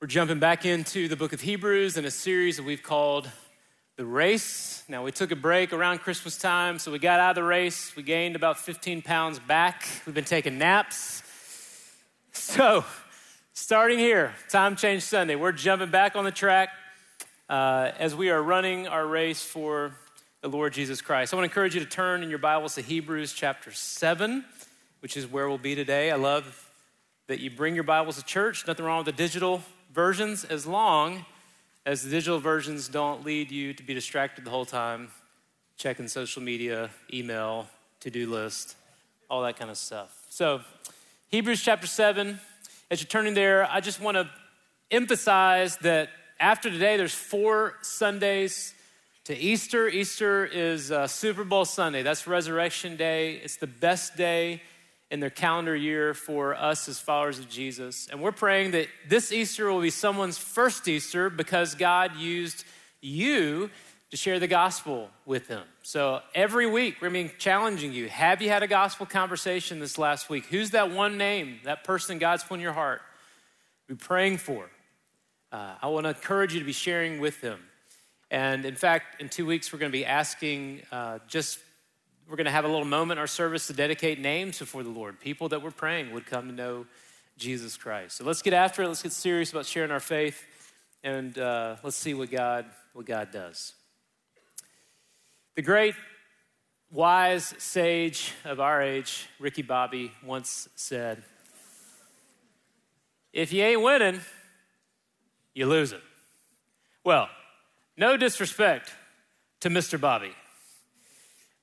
We're jumping back into the book of Hebrews in a series that we've called The Race. Now, we took a break around Christmas time, so we got out of the race. We gained about 15 pounds back. We've been taking naps. So, starting here, Time Change Sunday, we're jumping back on the track uh, as we are running our race for the Lord Jesus Christ. I want to encourage you to turn in your Bibles to Hebrews chapter 7, which is where we'll be today. I love that you bring your Bibles to church. Nothing wrong with the digital versions as long as the digital versions don't lead you to be distracted the whole time, checking social media, email, to do list, all that kind of stuff. So, Hebrews chapter 7, as you're turning there, I just want to emphasize that after today, there's four Sundays to Easter. Easter is uh, Super Bowl Sunday, that's Resurrection Day. It's the best day in their calendar year for us as followers of Jesus. And we're praying that this Easter will be someone's first Easter because God used you to share the gospel with them. So every week, we're being challenging you. Have you had a gospel conversation this last week? Who's that one name, that person God's put in your heart? Be praying for. Uh, I want to encourage you to be sharing with them. And in fact, in two weeks, we're going to be asking uh, just we're going to have a little moment in our service to dedicate names before the Lord. People that we're praying would come to know Jesus Christ. So let's get after it. Let's get serious about sharing our faith, and uh, let's see what God what God does. The great wise sage of our age, Ricky Bobby, once said, "If you ain't winning, you lose it." Well, no disrespect to Mr. Bobby.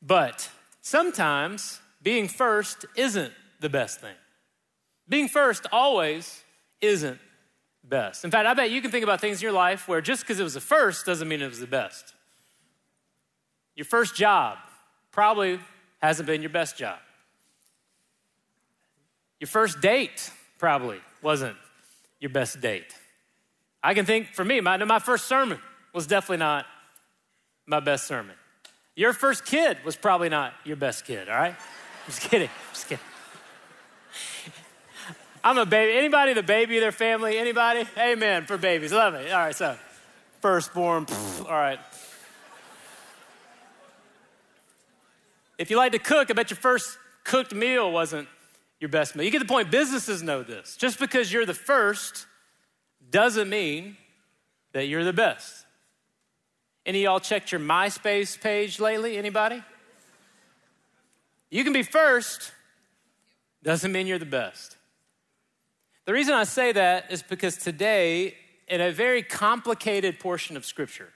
But sometimes being first isn't the best thing. Being first always isn't best. In fact, I bet you can think about things in your life where just because it was the first doesn't mean it was the best. Your first job probably hasn't been your best job. Your first date probably wasn't your best date. I can think for me, my, my first sermon was definitely not my best sermon. Your first kid was probably not your best kid, all right? Just kidding, just kidding. I'm a baby. Anybody the baby of their family? Anybody? Amen for babies. Love it. All right, so firstborn, all right. If you like to cook, I bet your first cooked meal wasn't your best meal. You get the point. Businesses know this. Just because you're the first doesn't mean that you're the best. Any y'all checked your MySpace page lately? Anybody? You can be first, doesn't mean you're the best. The reason I say that is because today, in a very complicated portion of Scripture,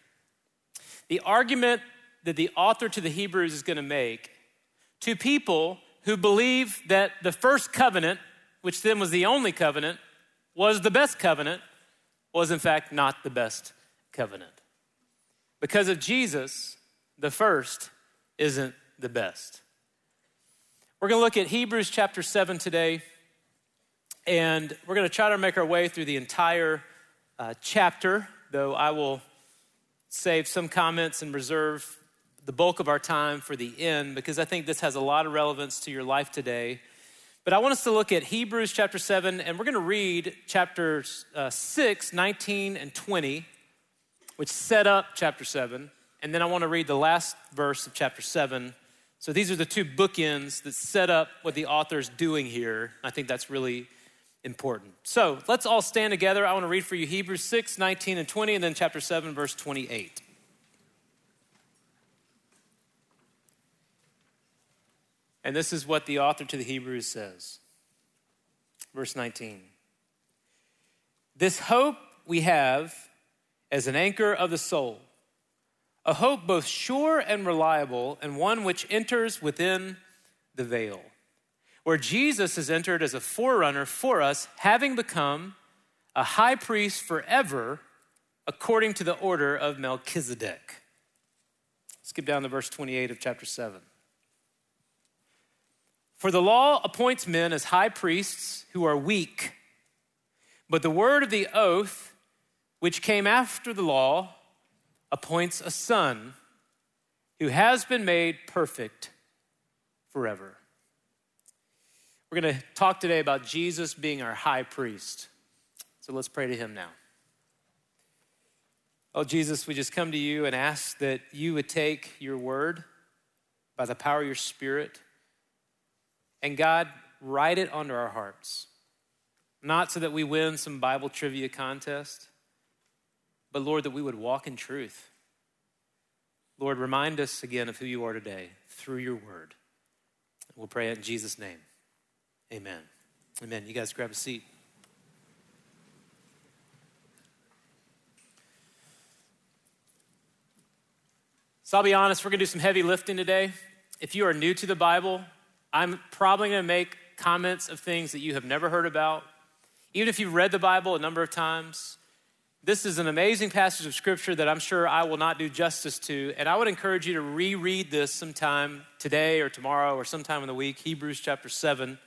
the argument that the author to the Hebrews is going to make to people who believe that the first covenant, which then was the only covenant, was the best covenant, was in fact not the best covenant. Because of Jesus, the first isn't the best. We're going to look at Hebrews chapter 7 today, and we're going to try to make our way through the entire uh, chapter, though I will save some comments and reserve the bulk of our time for the end because I think this has a lot of relevance to your life today. But I want us to look at Hebrews chapter 7, and we're going to read chapters uh, 6, 19, and 20 which set up chapter 7. And then I want to read the last verse of chapter 7. So these are the two bookends that set up what the author is doing here. I think that's really important. So let's all stand together. I want to read for you Hebrews 6, 19, and 20, and then chapter 7, verse 28. And this is what the author to the Hebrews says. Verse 19. This hope we have as an anchor of the soul, a hope both sure and reliable, and one which enters within the veil, where Jesus has entered as a forerunner for us, having become a high priest forever according to the order of Melchizedek. Skip down to verse 28 of chapter 7. For the law appoints men as high priests who are weak, but the word of the oath, which came after the law, appoints a son who has been made perfect forever. We're going to talk today about Jesus being our high priest. So let's pray to him now. Oh, Jesus, we just come to you and ask that you would take your word by the power of your spirit and God, write it onto our hearts. Not so that we win some Bible trivia contest, but Lord, that we would walk in truth. Lord, remind us again of who you are today through your word. We'll pray it in Jesus' name. Amen. Amen. You guys grab a seat. So I'll be honest, we're going to do some heavy lifting today. If you are new to the Bible, I'm probably going to make comments of things that you have never heard about. Even if you've read the Bible a number of times, this is an amazing passage of scripture that I'm sure I will not do justice to. And I would encourage you to reread this sometime today or tomorrow or sometime in the week, Hebrews chapter 7.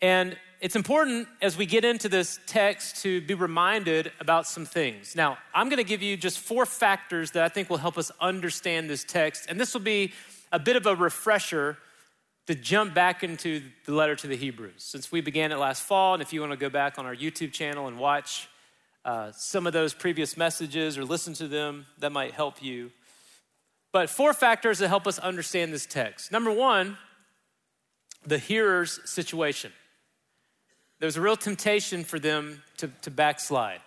And it's important as we get into this text to be reminded about some things. Now, I'm going to give you just four factors that I think will help us understand this text. And this will be a bit of a refresher to jump back into the letter to the Hebrews. Since we began it last fall, and if you want to go back on our YouTube channel and watch uh, some of those previous messages or listen to them, that might help you. But four factors that help us understand this text. Number one, the hearer's situation there's a real temptation for them to, to backslide.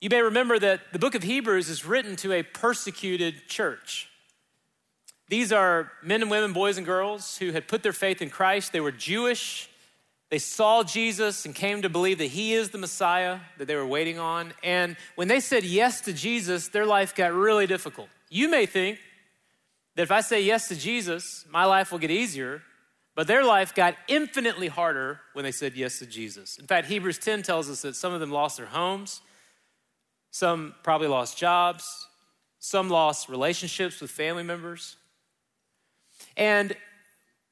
You may remember that the book of Hebrews is written to a persecuted church. These are men and women, boys and girls, who had put their faith in Christ. They were Jewish. They saw Jesus and came to believe that he is the Messiah that they were waiting on. And when they said yes to Jesus, their life got really difficult. You may think that if I say yes to Jesus, my life will get easier. But their life got infinitely harder when they said yes to Jesus. In fact, Hebrews 10 tells us that some of them lost their homes, some probably lost jobs, some lost relationships with family members. And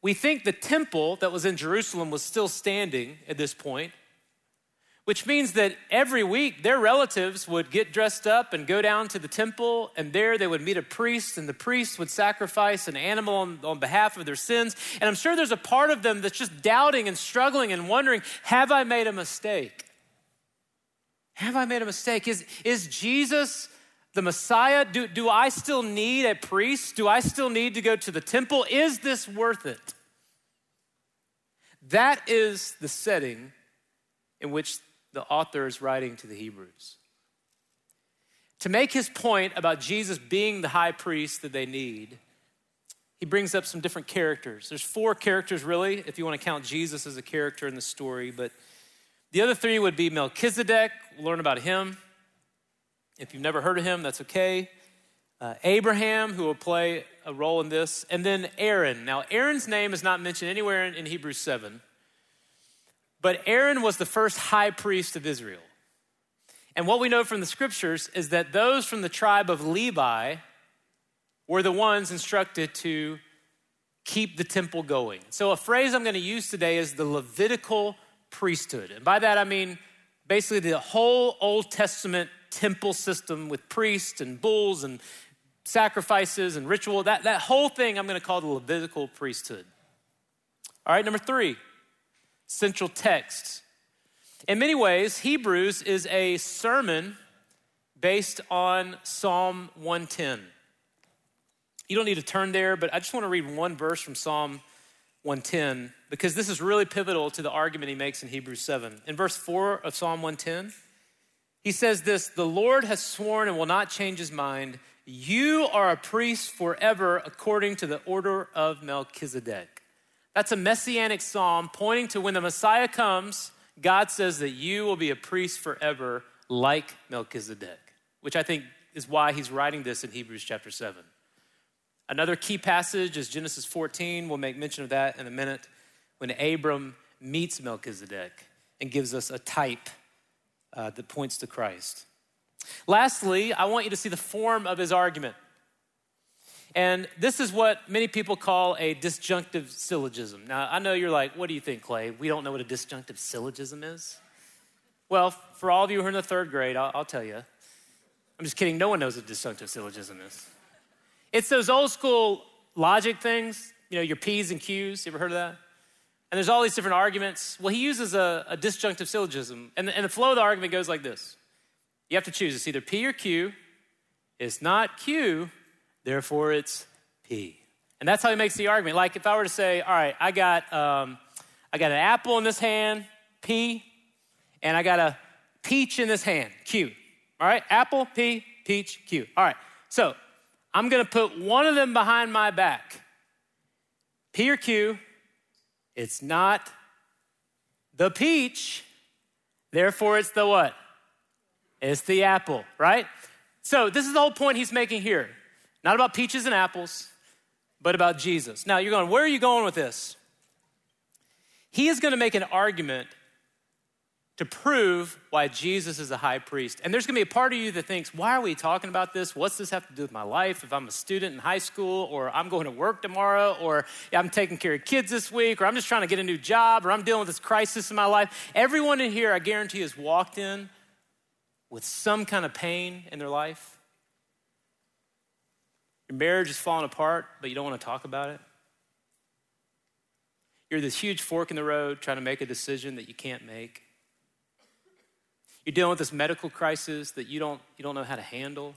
we think the temple that was in Jerusalem was still standing at this point, which means that every week their relatives would get dressed up and go down to the temple, and there they would meet a priest, and the priest would sacrifice an animal on, on, behalf of their sins. And I'm sure there's a part of them that's just doubting and struggling and wondering Have I made a mistake? Have I made a mistake? Is, is Jesus the Messiah? Do, do I still need a priest? Do I still need to go to the temple? Is this worth it? That is the setting in which the author is writing to the Hebrews. To make his point about Jesus being the high priest that they need, he brings up some different characters. There's four characters, really, if you want to count Jesus as a character in the story, but the other three would be Melchizedek. We'll learn about him. If you've never heard of him, that's okay. Uh, Abraham, who will play a role in this, and then Aaron. Now, Aaron's name is not mentioned anywhere in, in Hebrews 7. But Aaron was the first high priest of Israel. And what we know from the scriptures is that those from the tribe of Levi were the ones instructed to keep the temple going. So, a phrase I'm going to use today is the Levitical priesthood. And by that, I mean basically the whole Old Testament temple system with priests and bulls and sacrifices and ritual. That, that whole thing I'm going to call the Levitical priesthood. All right, number three central text. In many ways, Hebrews is a sermon based on Psalm 110. You don't need to turn there, but I just want to read one verse from Psalm 110 because this is really pivotal to the argument he makes in Hebrews 7. In verse 4 of Psalm 110, he says this The Lord has sworn and will not change his mind. You are a priest forever according to the order of Melchizedek. That's a messianic psalm pointing to when the Messiah comes, God says that you will be a priest forever like Melchizedek, which I think is why he's writing this in Hebrews chapter 7. Another key passage is Genesis 14. We'll make mention of that in a minute when Abram meets Melchizedek and gives us a type uh, that points to Christ. Lastly, I want you to see the form of his argument. And this is what many people call a disjunctive syllogism. Now, I know you're like, what do you think, Clay? We don't know what a disjunctive syllogism is? Well, for all of you who are in the third grade, I'll, I'll tell you. I'm just kidding. No one knows what a disjunctive syllogism is. It's those old school logic things, you know, your P's and Q's. You ever heard of that? And there's all these different arguments. Well, he uses a, a disjunctive syllogism. And, and the flow of the argument goes like this You have to choose. It's either P or Q. It's not Q, therefore it's P. And that's how he makes the argument. Like if I were to say, all right, I got, um, I got an apple in this hand, P, and I got a peach in this hand, Q. All right, apple, P, peach, Q. All right, so I'm gonna put one of them behind my back. P or Q, it's not the peach, therefore it's the what? It's the apple, right? So this is the whole point he's making here. Not about peaches and apples, but about Jesus. Now you're going, where are you going with this? He is going to make an argument to prove why Jesus is a high priest. And there's gonna be a part of you that thinks, why are we talking about this? What's this have to do with my life? If I'm a student in high school, or I'm going to work tomorrow, or I'm taking care of kids this week, or I'm just trying to get a new job, or I'm dealing with this crisis in my life. Everyone in here, I guarantee, has walked in with some kind of pain in their life. Your marriage is falling apart, but you don't wanna talk about it. You're this huge fork in the road trying to make a decision that you can't make. You're dealing with this medical crisis that you don't, you don't know how to handle.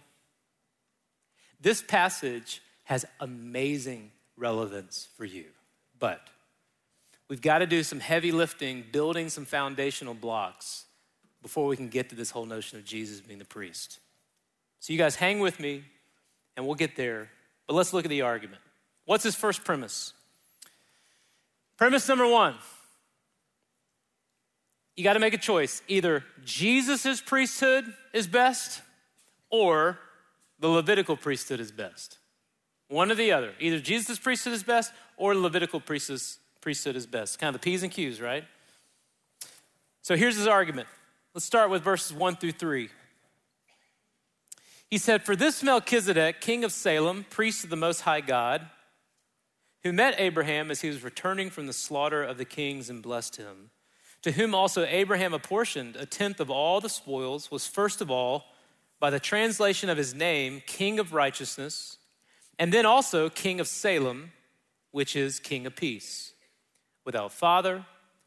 This passage has amazing relevance for you, but we've got to do some heavy lifting, building some foundational blocks before we can get to this whole notion of Jesus being the priest. So, you guys hang with me and we'll get there, but let's look at the argument. What's his first premise? Premise number one you got to make a choice. Either Jesus' priesthood is best or the Levitical priesthood is best. One or the other. Either Jesus' priesthood is best or the Levitical priesthood is best. Kind of the P's and Q's, right? So here's his argument. Let's start with verses 1 through 3. He said, For this Melchizedek, king of Salem, priest of the Most High God, who met Abraham as he was returning from the slaughter of the kings and blessed him to whom also Abraham apportioned a tenth of all the spoils, was first of all, by the translation of his name, King of Righteousness, and then also King of Salem, which is King of Peace. Without father,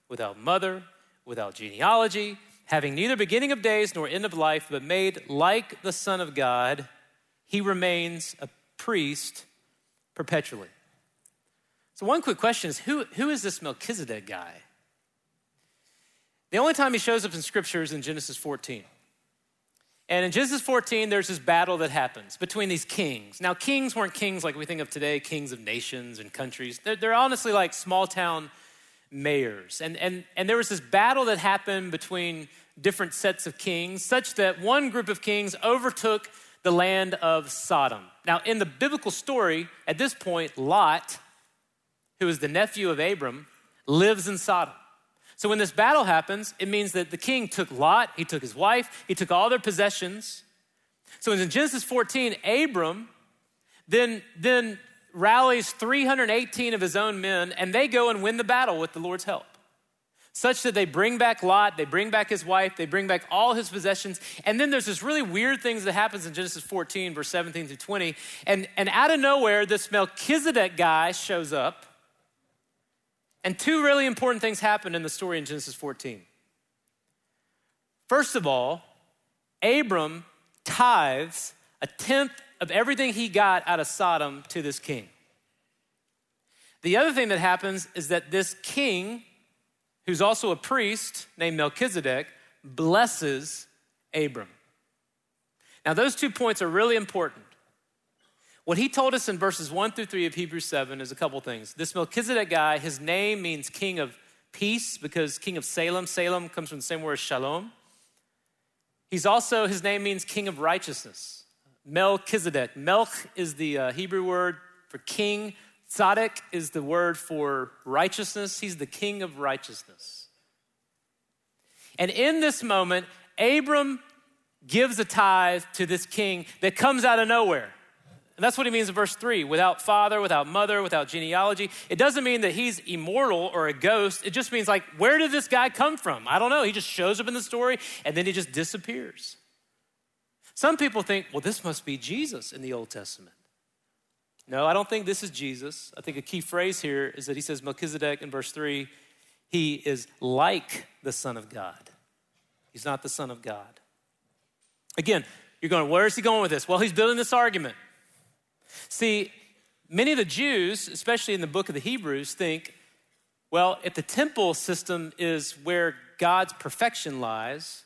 without mother, without genealogy, having neither beginning of days nor end of life, but made like the Son of God, he remains a priest perpetually. So, one quick question is who, who is this Melchizedek guy? The only time he shows up in scripture is in Genesis 14. And in Genesis 14, there's this battle that happens between these kings. Now, kings weren't kings like we think of today, kings of nations and countries. They're, they're honestly like small town mayors. And, and, and there was this battle that happened between different sets of kings, such that one group of kings overtook the land of Sodom. Now, in the biblical story, at this point, Lot, who is the nephew of Abram, lives in Sodom. So when this battle happens, it means that the king took Lot, he took his wife, he took all their possessions. So in Genesis 14, Abram then, then rallies 318 of his own men, and they go and win the battle with the Lord's help. Such that they bring back Lot, they bring back his wife, they bring back all his possessions. And then there's this really weird things that happens in Genesis 14, verse 17 through 20. And, and out of nowhere, this Melchizedek guy shows up and two really important things happen in the story in Genesis 14. First of all, Abram tithes a tenth of everything he got out of Sodom to this king. The other thing that happens is that this king, who's also a priest named Melchizedek, blesses Abram. Now, those two points are really important. What he told us in verses 1 through 3 of Hebrews 7 is a couple things. This Melchizedek guy, his name means king of peace because king of Salem, Salem comes from the same word as shalom. He's also, his name means king of righteousness. Melchizedek. Melch is the uh, Hebrew word for king. Tzaddik is the word for righteousness. He's the king of righteousness. And in this moment, Abram gives a tithe to this king that comes out of nowhere. And that's what he means in verse three without father, without mother, without genealogy. It doesn't mean that he's immortal or a ghost. It just means, like, where did this guy come from? I don't know. He just shows up in the story and then he just disappears. Some people think, well, this must be Jesus in the Old Testament. No, I don't think this is Jesus. I think a key phrase here is that he says Melchizedek in verse 3, he is like the Son of God. He's not the Son of God. Again, you're going, where is he going with this? Well, he's building this argument. See, many of the Jews, especially in the book of the Hebrews, think, well, if the temple system is where God's perfection lies,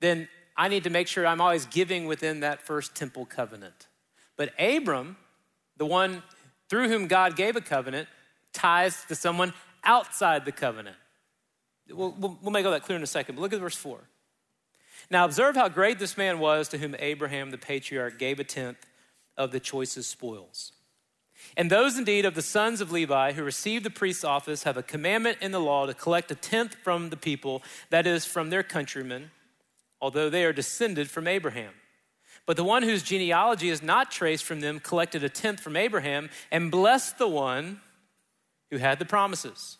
then I need to make sure I'm always giving within that first temple covenant. But Abram, the one through whom God gave a covenant, ties to someone outside the covenant. We'll, we'll, we'll make all that clear in a second, but look at verse 4. Now, observe how great this man was to whom Abraham the patriarch gave a tenth of the choicest spoils. And those indeed of the sons of Levi who receive the priest's office have a commandment in the law to collect a tenth from the people, that is, from their countrymen, although they are descended from Abraham. But the one whose genealogy is not traced from them collected a tenth from Abraham and blessed the one who had the promises.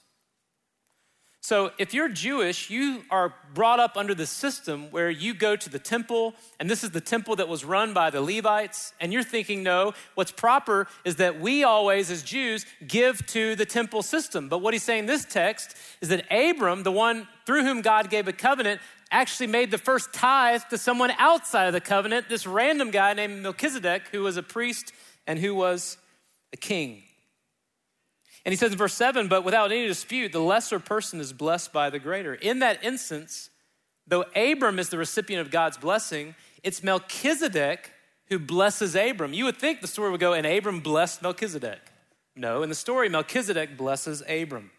So, if you're Jewish, you are brought up under the system where you go to the temple, and this is the temple that was run by the Levites, and you're thinking, no, what's proper is that we always, as Jews, give to the temple system. But what he's saying in this text is that Abram, the one through whom God gave a covenant, actually made the first tithe to someone outside of the covenant, this random guy named Melchizedek, who was a priest and who was a king. And he says in verse 7 But without any dispute, the lesser person is blessed by the greater. In that instance, though Abram is the recipient of God's blessing, it's Melchizedek who blesses Abram. You would think the story would go, and Abram blessed Melchizedek. No, in the story, Melchizedek blesses Abram,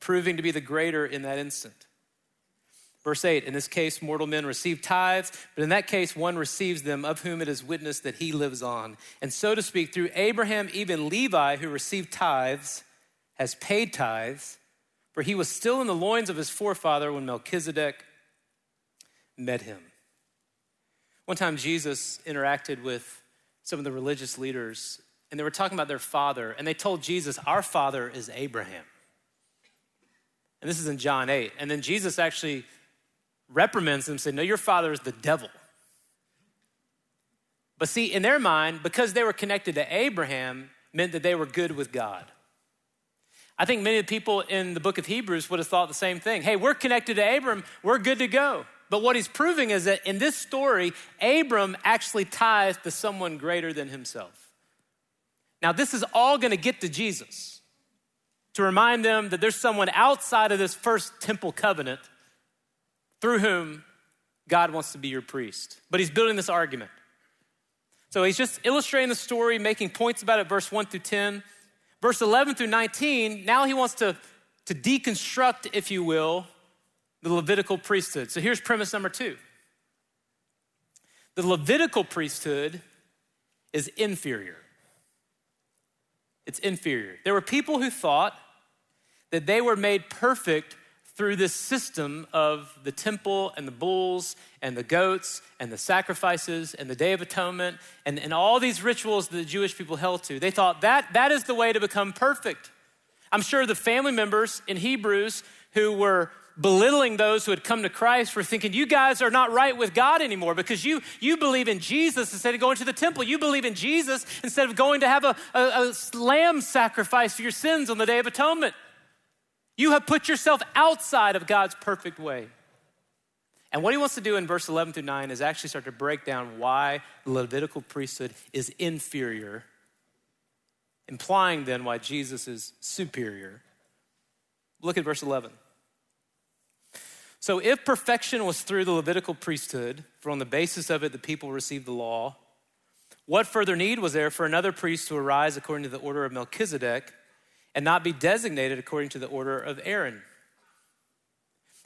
proving to be the greater in that instant. Verse 8, in this case, mortal men receive tithes, but in that case, one receives them, of whom it is witnessed that he lives on. And so to speak, through Abraham, even Levi, who received tithes, has paid tithes, for he was still in the loins of his forefather when Melchizedek met him. One time, Jesus interacted with some of the religious leaders, and they were talking about their father, and they told Jesus, Our father is Abraham. And this is in John 8. And then Jesus actually reprimands them, said, No, your father is the devil. But see, in their mind, because they were connected to Abraham, meant that they were good with God. I think many people in the book of Hebrews would have thought the same thing. Hey, we're connected to Abram, we're good to go. But what he's proving is that in this story, Abram actually ties to someone greater than himself. Now, this is all going to get to Jesus to remind them that there's someone outside of this first temple covenant through whom God wants to be your priest. But he's building this argument. So he's just illustrating the story, making points about it, verse 1 through 10. Verse 11 through 19, now he wants to, to deconstruct, if you will, the Levitical priesthood. So here's premise number two the Levitical priesthood is inferior. It's inferior. There were people who thought that they were made perfect through this system of the temple and the bulls and the goats and the sacrifices and the Day of Atonement and, and all these rituals that the Jewish people held to. They thought that that is the way to become perfect. I'm sure the family members in Hebrews who were belittling those who had come to Christ were thinking, you guys are not right with God anymore because you, you believe in Jesus instead of going to the temple. You believe in Jesus instead of going to have a, a, a lamb sacrifice for your sins on the Day of Atonement. You have put yourself outside of God's perfect way. And what he wants to do in verse 11 through 9 is actually start to break down why the Levitical priesthood is inferior, implying then why Jesus is superior. Look at verse 11. So, if perfection was through the Levitical priesthood, for on the basis of it the people received the law, what further need was there for another priest to arise according to the order of Melchizedek? And not be designated according to the order of Aaron.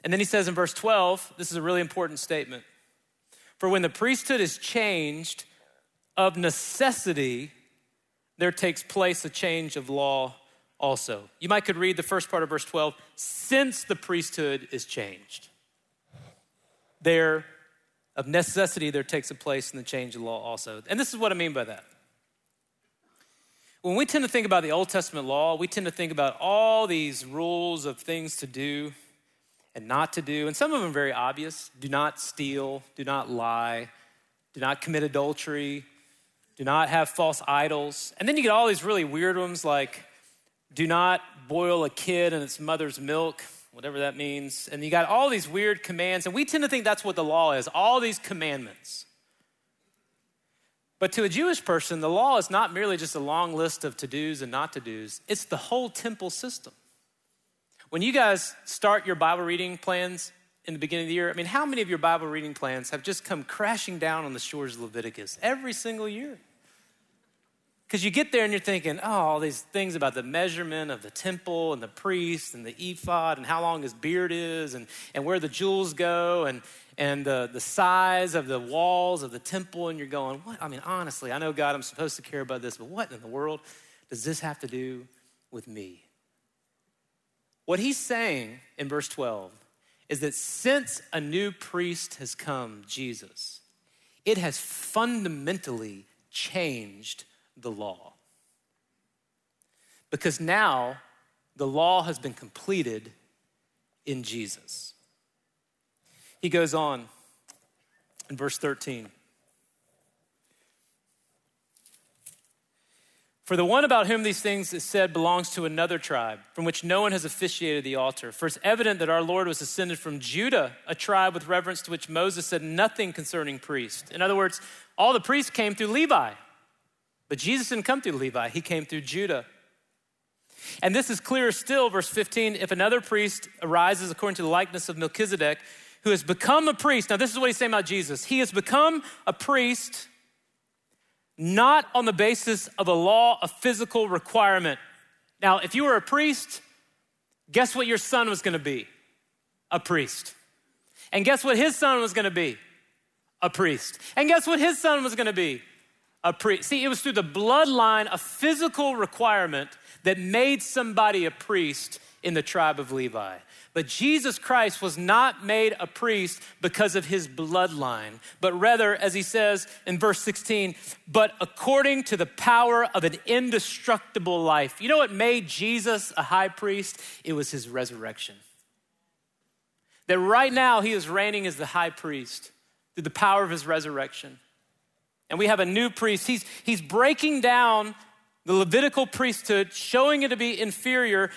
And then he says in verse 12, this is a really important statement. For when the priesthood is changed, of necessity, there takes place a change of law also. You might could read the first part of verse 12, since the priesthood is changed. There, of necessity, there takes a place in the change of law also. And this is what I mean by that. When we tend to think about the Old Testament law, we tend to think about all these rules of things to do and not to do. And some of them are very obvious do not steal, do not lie, do not commit adultery, do not have false idols. And then you get all these really weird ones like do not boil a kid in its mother's milk, whatever that means. And you got all these weird commands, and we tend to think that's what the law is all these commandments. But to a Jewish person, the law is not merely just a long list of to dos and not to dos, it's the whole temple system. When you guys start your Bible reading plans in the beginning of the year, I mean, how many of your Bible reading plans have just come crashing down on the shores of Leviticus every single year? Because you get there and you're thinking, oh, all these things about the measurement of the temple and the priest and the ephod and how long his beard is and, and where the jewels go and, and the, the size of the walls of the temple. And you're going, what? I mean, honestly, I know, God, I'm supposed to care about this, but what in the world does this have to do with me? What he's saying in verse 12 is that since a new priest has come, Jesus, it has fundamentally changed the law. Because now the law has been completed in Jesus. He goes on in verse 13. For the one about whom these things is said belongs to another tribe, from which no one has officiated the altar. For it's evident that our Lord was descended from Judah, a tribe with reverence to which Moses said nothing concerning priests. In other words, all the priests came through Levi. But Jesus didn't come through Levi, he came through Judah. And this is clearer still, verse 15. If another priest arises according to the likeness of Melchizedek, who has become a priest, now this is what he's saying about Jesus. He has become a priest not on the basis of a law of physical requirement. Now, if you were a priest, guess what your son was gonna be? A priest. And guess what his son was gonna be? A priest. And guess what his son was gonna be? a priest. See, it was through the bloodline, a physical requirement that made somebody a priest in the tribe of Levi. But Jesus Christ was not made a priest because of his bloodline, but rather, as he says in verse 16, but according to the power of an indestructible life. You know what made Jesus a high priest? It was his resurrection. That right now he is reigning as the high priest through the power of his resurrection and we have a new priest. He's, he's breaking down the Levitical priesthood, showing it to be inferior.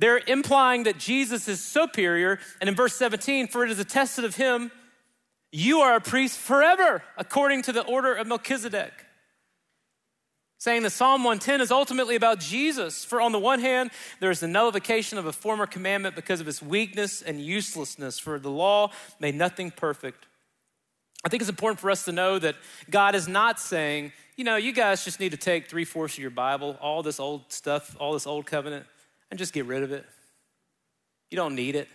They're implying that Jesus is superior. And in verse 17, for it is attested of him, you are a priest forever, according to the order of Melchizedek. Saying that Psalm 110 is ultimately about Jesus. For on the one hand, there is the nullification of a former commandment because of its weakness and uselessness, for the law made nothing perfect. I think it's important for us to know that God is not saying, you know, you guys just need to take three fourths of your Bible, all this old stuff, all this old covenant, and just get rid of it. You don't need it.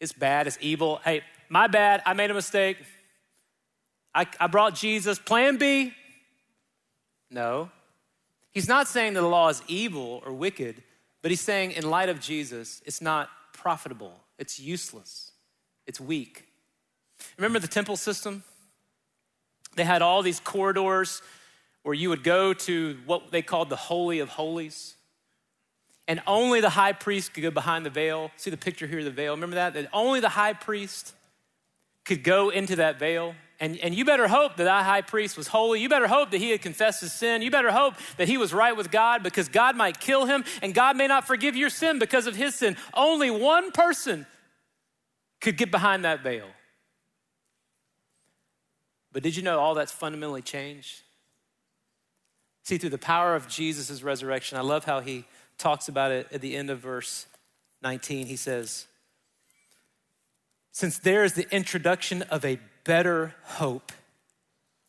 It's bad, it's evil. Hey, my bad, I made a mistake. I, I brought Jesus. Plan B? No. He's not saying that the law is evil or wicked, but he's saying, in light of Jesus, it's not profitable, it's useless, it's weak. Remember the temple system? They had all these corridors where you would go to what they called the Holy of Holies. And only the high priest could go behind the veil. See the picture here of the veil? Remember that? That only the high priest could go into that veil. And, and you better hope that that high priest was holy. You better hope that he had confessed his sin. You better hope that he was right with God because God might kill him and God may not forgive your sin because of his sin. Only one person could get behind that veil. But did you know all that's fundamentally changed? See, through the power of Jesus' resurrection, I love how he talks about it at the end of verse 19. He says, Since there is the introduction of a better hope,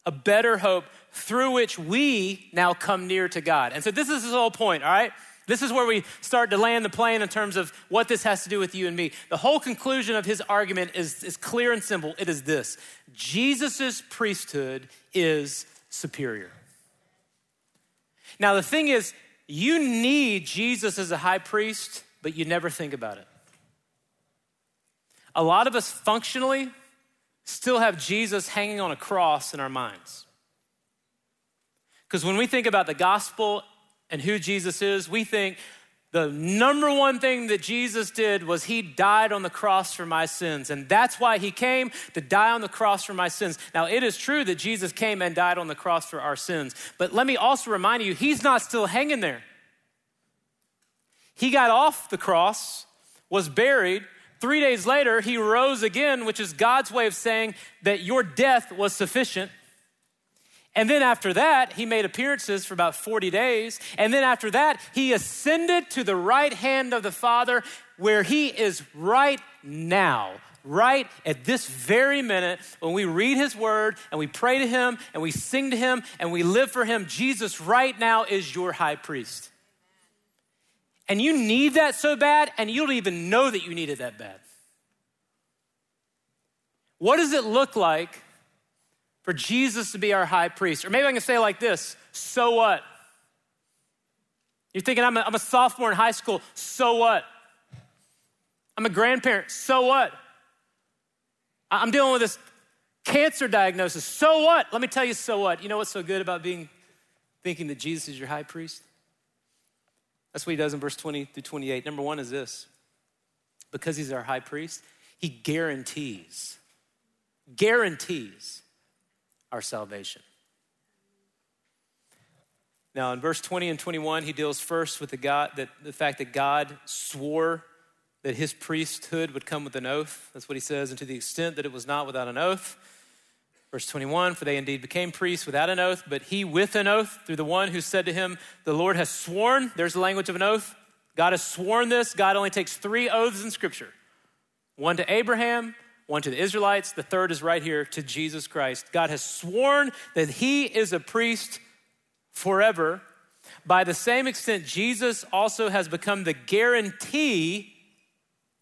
a better hope through which we now come near to God. And so this is his whole point, all right? This is where we start to land the plane in terms of what this has to do with you and me. The whole conclusion of his argument is, is clear and simple. It is this Jesus' priesthood is superior. Now, the thing is, you need Jesus as a high priest, but you never think about it. A lot of us functionally still have Jesus hanging on a cross in our minds. Because when we think about the gospel and who Jesus is, we think the number one thing that Jesus did was he died on the cross for my sins. And that's why he came to die on the cross for my sins. Now, it is true that Jesus came and died on the cross for our sins. But let me also remind you, he's not still hanging there. He got off the cross was buried. Three days later, he rose again, which is God's way of saying that your death was sufficient. And then after that, he made appearances for about 40 days. And then after that, he ascended to the right hand of the Father, where he is right now, right at this very minute, when we read his word and we pray to him and we sing to him and we live for him, Jesus right now is your high priest. And you need that so bad, and you don't even know that you need it that bad. What does it look like for Jesus to be our high priest? Or maybe I can say like this so what? You're thinking, I'm a, I'm a sophomore in high school, so what? I'm a grandparent, so what? I'm dealing with this cancer diagnosis, so what? Let me tell you, so what? You know what's so good about being thinking that Jesus is your high priest? That's what he does in verse 20 through 28. Number one is this because he's our high priest, he guarantees, guarantees our salvation. Now, in verse 20 and 21, he deals first with the, God, that, the fact that God swore that his priesthood would come with an oath. That's what he says, and to the extent that it was not without an oath. Verse 21 For they indeed became priests without an oath, but he with an oath through the one who said to him, The Lord has sworn. There's the language of an oath. God has sworn this. God only takes three oaths in Scripture one to Abraham, one to the Israelites, the third is right here to Jesus Christ. God has sworn that he is a priest forever. By the same extent, Jesus also has become the guarantee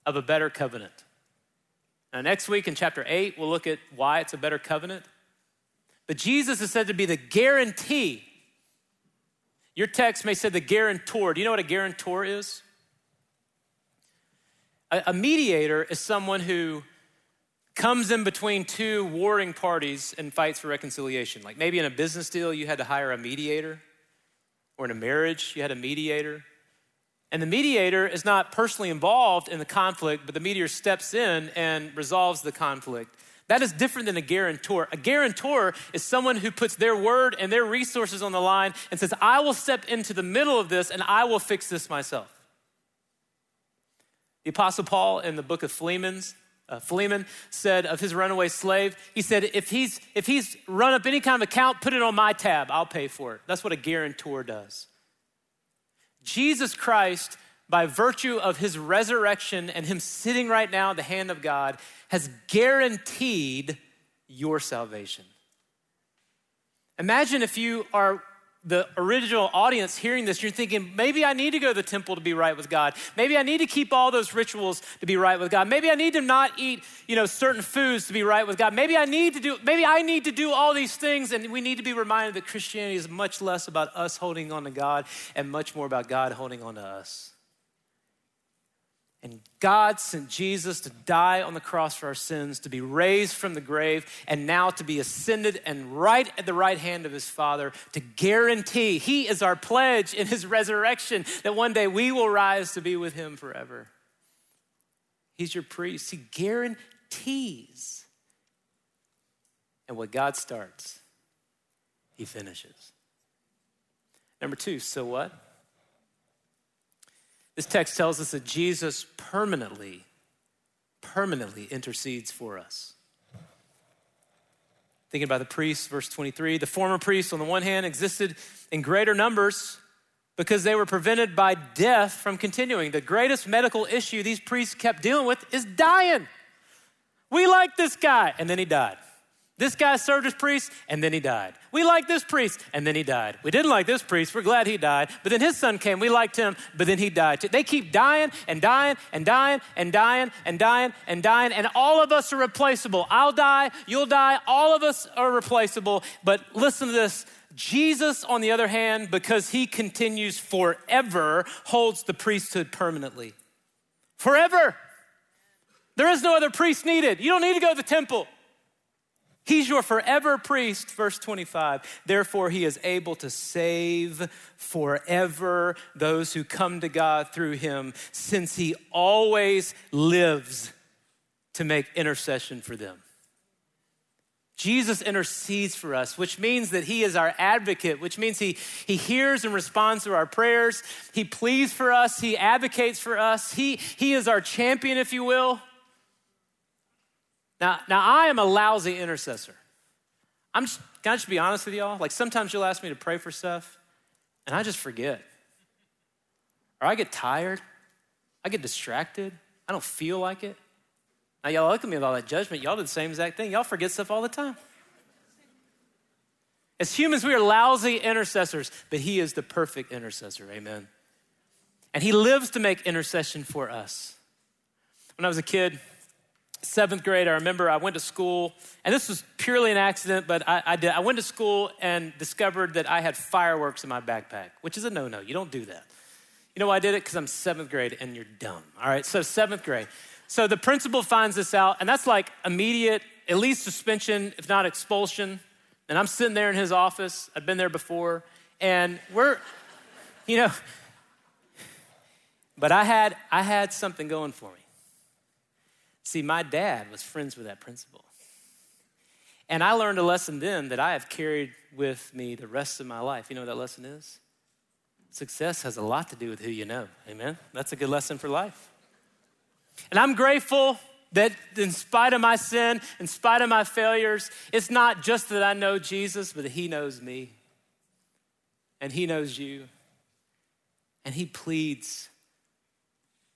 of a better covenant. Now, next week in chapter 8, we'll look at why it's a better covenant. But Jesus is said to be the guarantee. Your text may say the guarantor. Do you know what a guarantor is? A, a mediator is someone who comes in between two warring parties and fights for reconciliation. Like maybe in a business deal, you had to hire a mediator, or in a marriage, you had a mediator. And the mediator is not personally involved in the conflict, but the mediator steps in and resolves the conflict. That is different than a guarantor. A guarantor is someone who puts their word and their resources on the line and says, I will step into the middle of this and I will fix this myself. The Apostle Paul in the book of Philemon's, uh, Philemon said of his runaway slave, he said, if he's, if he's run up any kind of account, put it on my tab, I'll pay for it. That's what a guarantor does. Jesus Christ, by virtue of his resurrection and him sitting right now at the hand of God, has guaranteed your salvation. Imagine if you are the original audience hearing this, you're thinking, maybe I need to go to the temple to be right with God. Maybe I need to keep all those rituals to be right with God. Maybe I need to not eat, you know, certain foods to be right with God. Maybe I need to do, maybe I need to do all these things. And we need to be reminded that Christianity is much less about us holding on to God and much more about God holding on to us. And God sent Jesus to die on the cross for our sins, to be raised from the grave, and now to be ascended and right at the right hand of his Father to guarantee, he is our pledge in his resurrection that one day we will rise to be with him forever. He's your priest. He guarantees. And what God starts, he finishes. Number two, so what? This text tells us that Jesus permanently, permanently intercedes for us. Thinking about the priests, verse 23, the former priests, on the one hand, existed in greater numbers because they were prevented by death from continuing. The greatest medical issue these priests kept dealing with is dying. We like this guy, and then he died. This guy served as priest and then he died. We like this priest and then he died. We didn't like this priest, we're glad he died. But then his son came, we liked him, but then he died. They keep dying and dying and dying and dying and dying and dying, and all of us are replaceable. I'll die, you'll die, all of us are replaceable. But listen to this Jesus, on the other hand, because he continues forever, holds the priesthood permanently. Forever. There is no other priest needed. You don't need to go to the temple. He's your forever priest, verse 25. Therefore, he is able to save forever those who come to God through him, since he always lives to make intercession for them. Jesus intercedes for us, which means that he is our advocate, which means he, he hears and responds to our prayers. He pleads for us, he advocates for us. He, he is our champion, if you will. Now, now I am a lousy intercessor. I'm just, can I just be honest with y'all? Like sometimes you'll ask me to pray for stuff, and I just forget. Or I get tired, I get distracted, I don't feel like it. Now, y'all look at me with all that judgment. Y'all do the same exact thing. Y'all forget stuff all the time. As humans, we are lousy intercessors, but He is the perfect intercessor. Amen. And He lives to make intercession for us. When I was a kid, seventh grade, I remember I went to school, and this was purely an accident, but I, I did. I went to school and discovered that I had fireworks in my backpack, which is a no no. You don't do that. You know why I did it? Because I'm seventh grade and you're dumb. All right, so seventh grade. So the principal finds this out, and that's like immediate, at least suspension, if not expulsion. And I'm sitting there in his office. I've been there before, and we're, you know, but I had I had something going for me. See, my dad was friends with that principal. And I learned a lesson then that I have carried with me the rest of my life. You know what that lesson is? Success has a lot to do with who you know. Amen? That's a good lesson for life. And I'm grateful that in spite of my sin, in spite of my failures, it's not just that I know Jesus, but that He knows me. And He knows you. And He pleads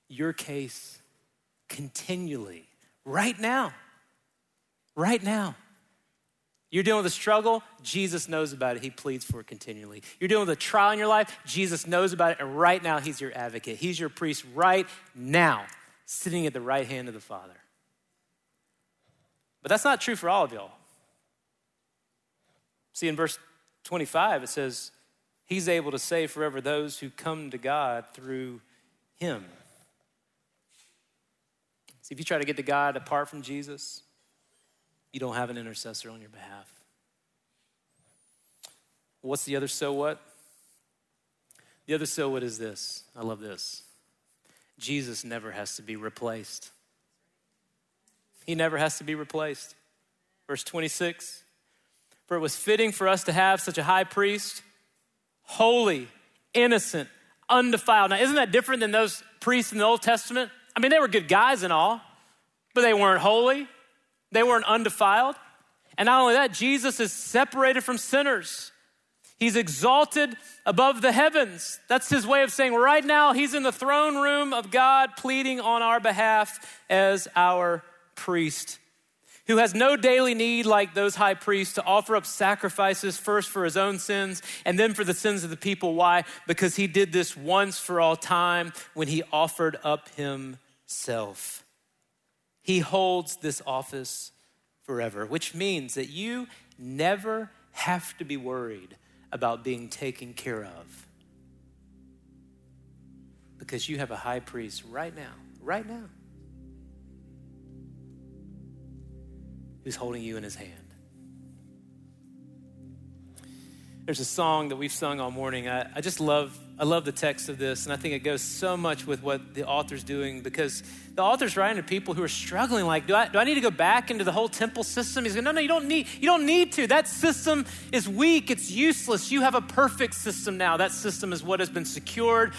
your case continually, right now. Right now. You're dealing with a struggle, Jesus knows about it. He pleads for it continually. You're dealing with a trial in your life, Jesus knows about it, and right now He's your advocate. He's your priest right now sitting at the right hand of the Father. But that's not true for all of y'all. See, in verse 25, it says, He's able to save forever those who come to God through Him. See, if you try to get to God apart from Jesus, you don't have an intercessor on your behalf. What's the other so what? The other so what is this. I love this. Jesus never has to be replaced. He never has to be replaced. Verse 26 For it was fitting for us to have such a high priest, holy, innocent, undefiled. Now, isn't that different than those priests in the Old Testament? I mean, they were good guys and all, but they weren't holy, they weren't undefiled. And not only that, Jesus is separated from sinners. He's exalted above the heavens. That's his way of saying right now he's in the throne room of God pleading on our behalf as our priest, who has no daily need like those high priests to offer up sacrifices first for his own sins and then for the sins of the people. Why? Because he did this once for all time when he offered up himself. He holds this office forever, which means that you never have to be worried about being taken care of. Because you have a high priest right now, right now, who's holding you in his hand. There's a song that we've sung all morning. I, I just love, I love the text of this, and I think it goes so much with what the author's doing because the author's writing to people who are struggling. Like, do I, do I need to go back into the whole temple system? He's going, no, no, you don't need, you don't need to. That system is weak. It's useless. You have a perfect system now. That system is what has been secured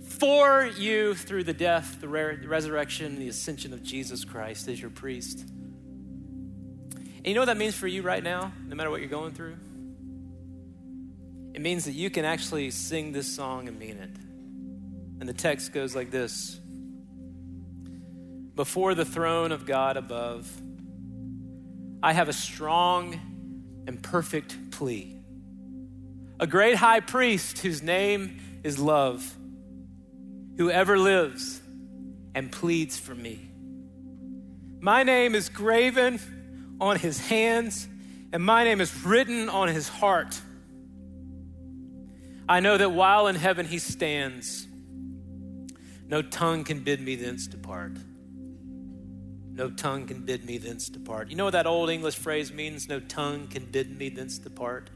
for you through the death, the resurrection, the ascension of Jesus Christ as your priest. And you know what that means for you right now, no matter what you're going through? It means that you can actually sing this song and mean it. And the text goes like this Before the throne of God above, I have a strong and perfect plea. A great high priest whose name is love, who ever lives and pleads for me. My name is graven on his hands, and my name is written on his heart. I know that while in heaven he stands, no tongue can bid me thence depart. No tongue can bid me thence depart. You know what that old English phrase means? No tongue can bid me thence depart.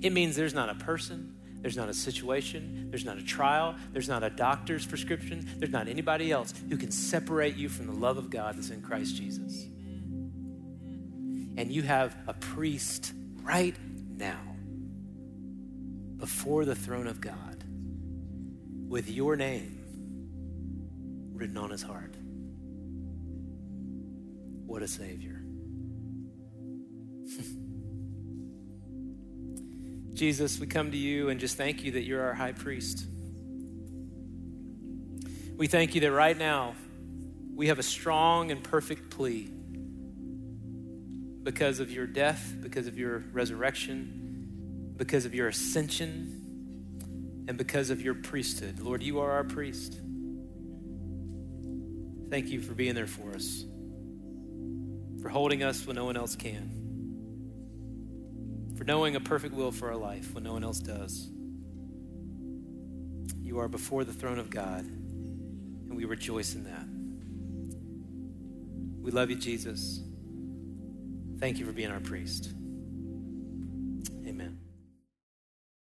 It means there's not a person, there's not a situation, there's not a trial, there's not a doctor's prescription, there's not anybody else who can separate you from the love of God that's in Christ Jesus. And you have a priest right now before the throne of God with your name written on his heart. What a Savior. Jesus, we come to you and just thank you that you're our high priest. We thank you that right now we have a strong and perfect plea because of your death, because of your resurrection, because of your ascension, and because of your priesthood. Lord, you are our priest. Thank you for being there for us, for holding us when no one else can for knowing a perfect will for our life when no one else does. You are before the throne of God, and we rejoice in that. We love you, Jesus. Thank you for being our priest.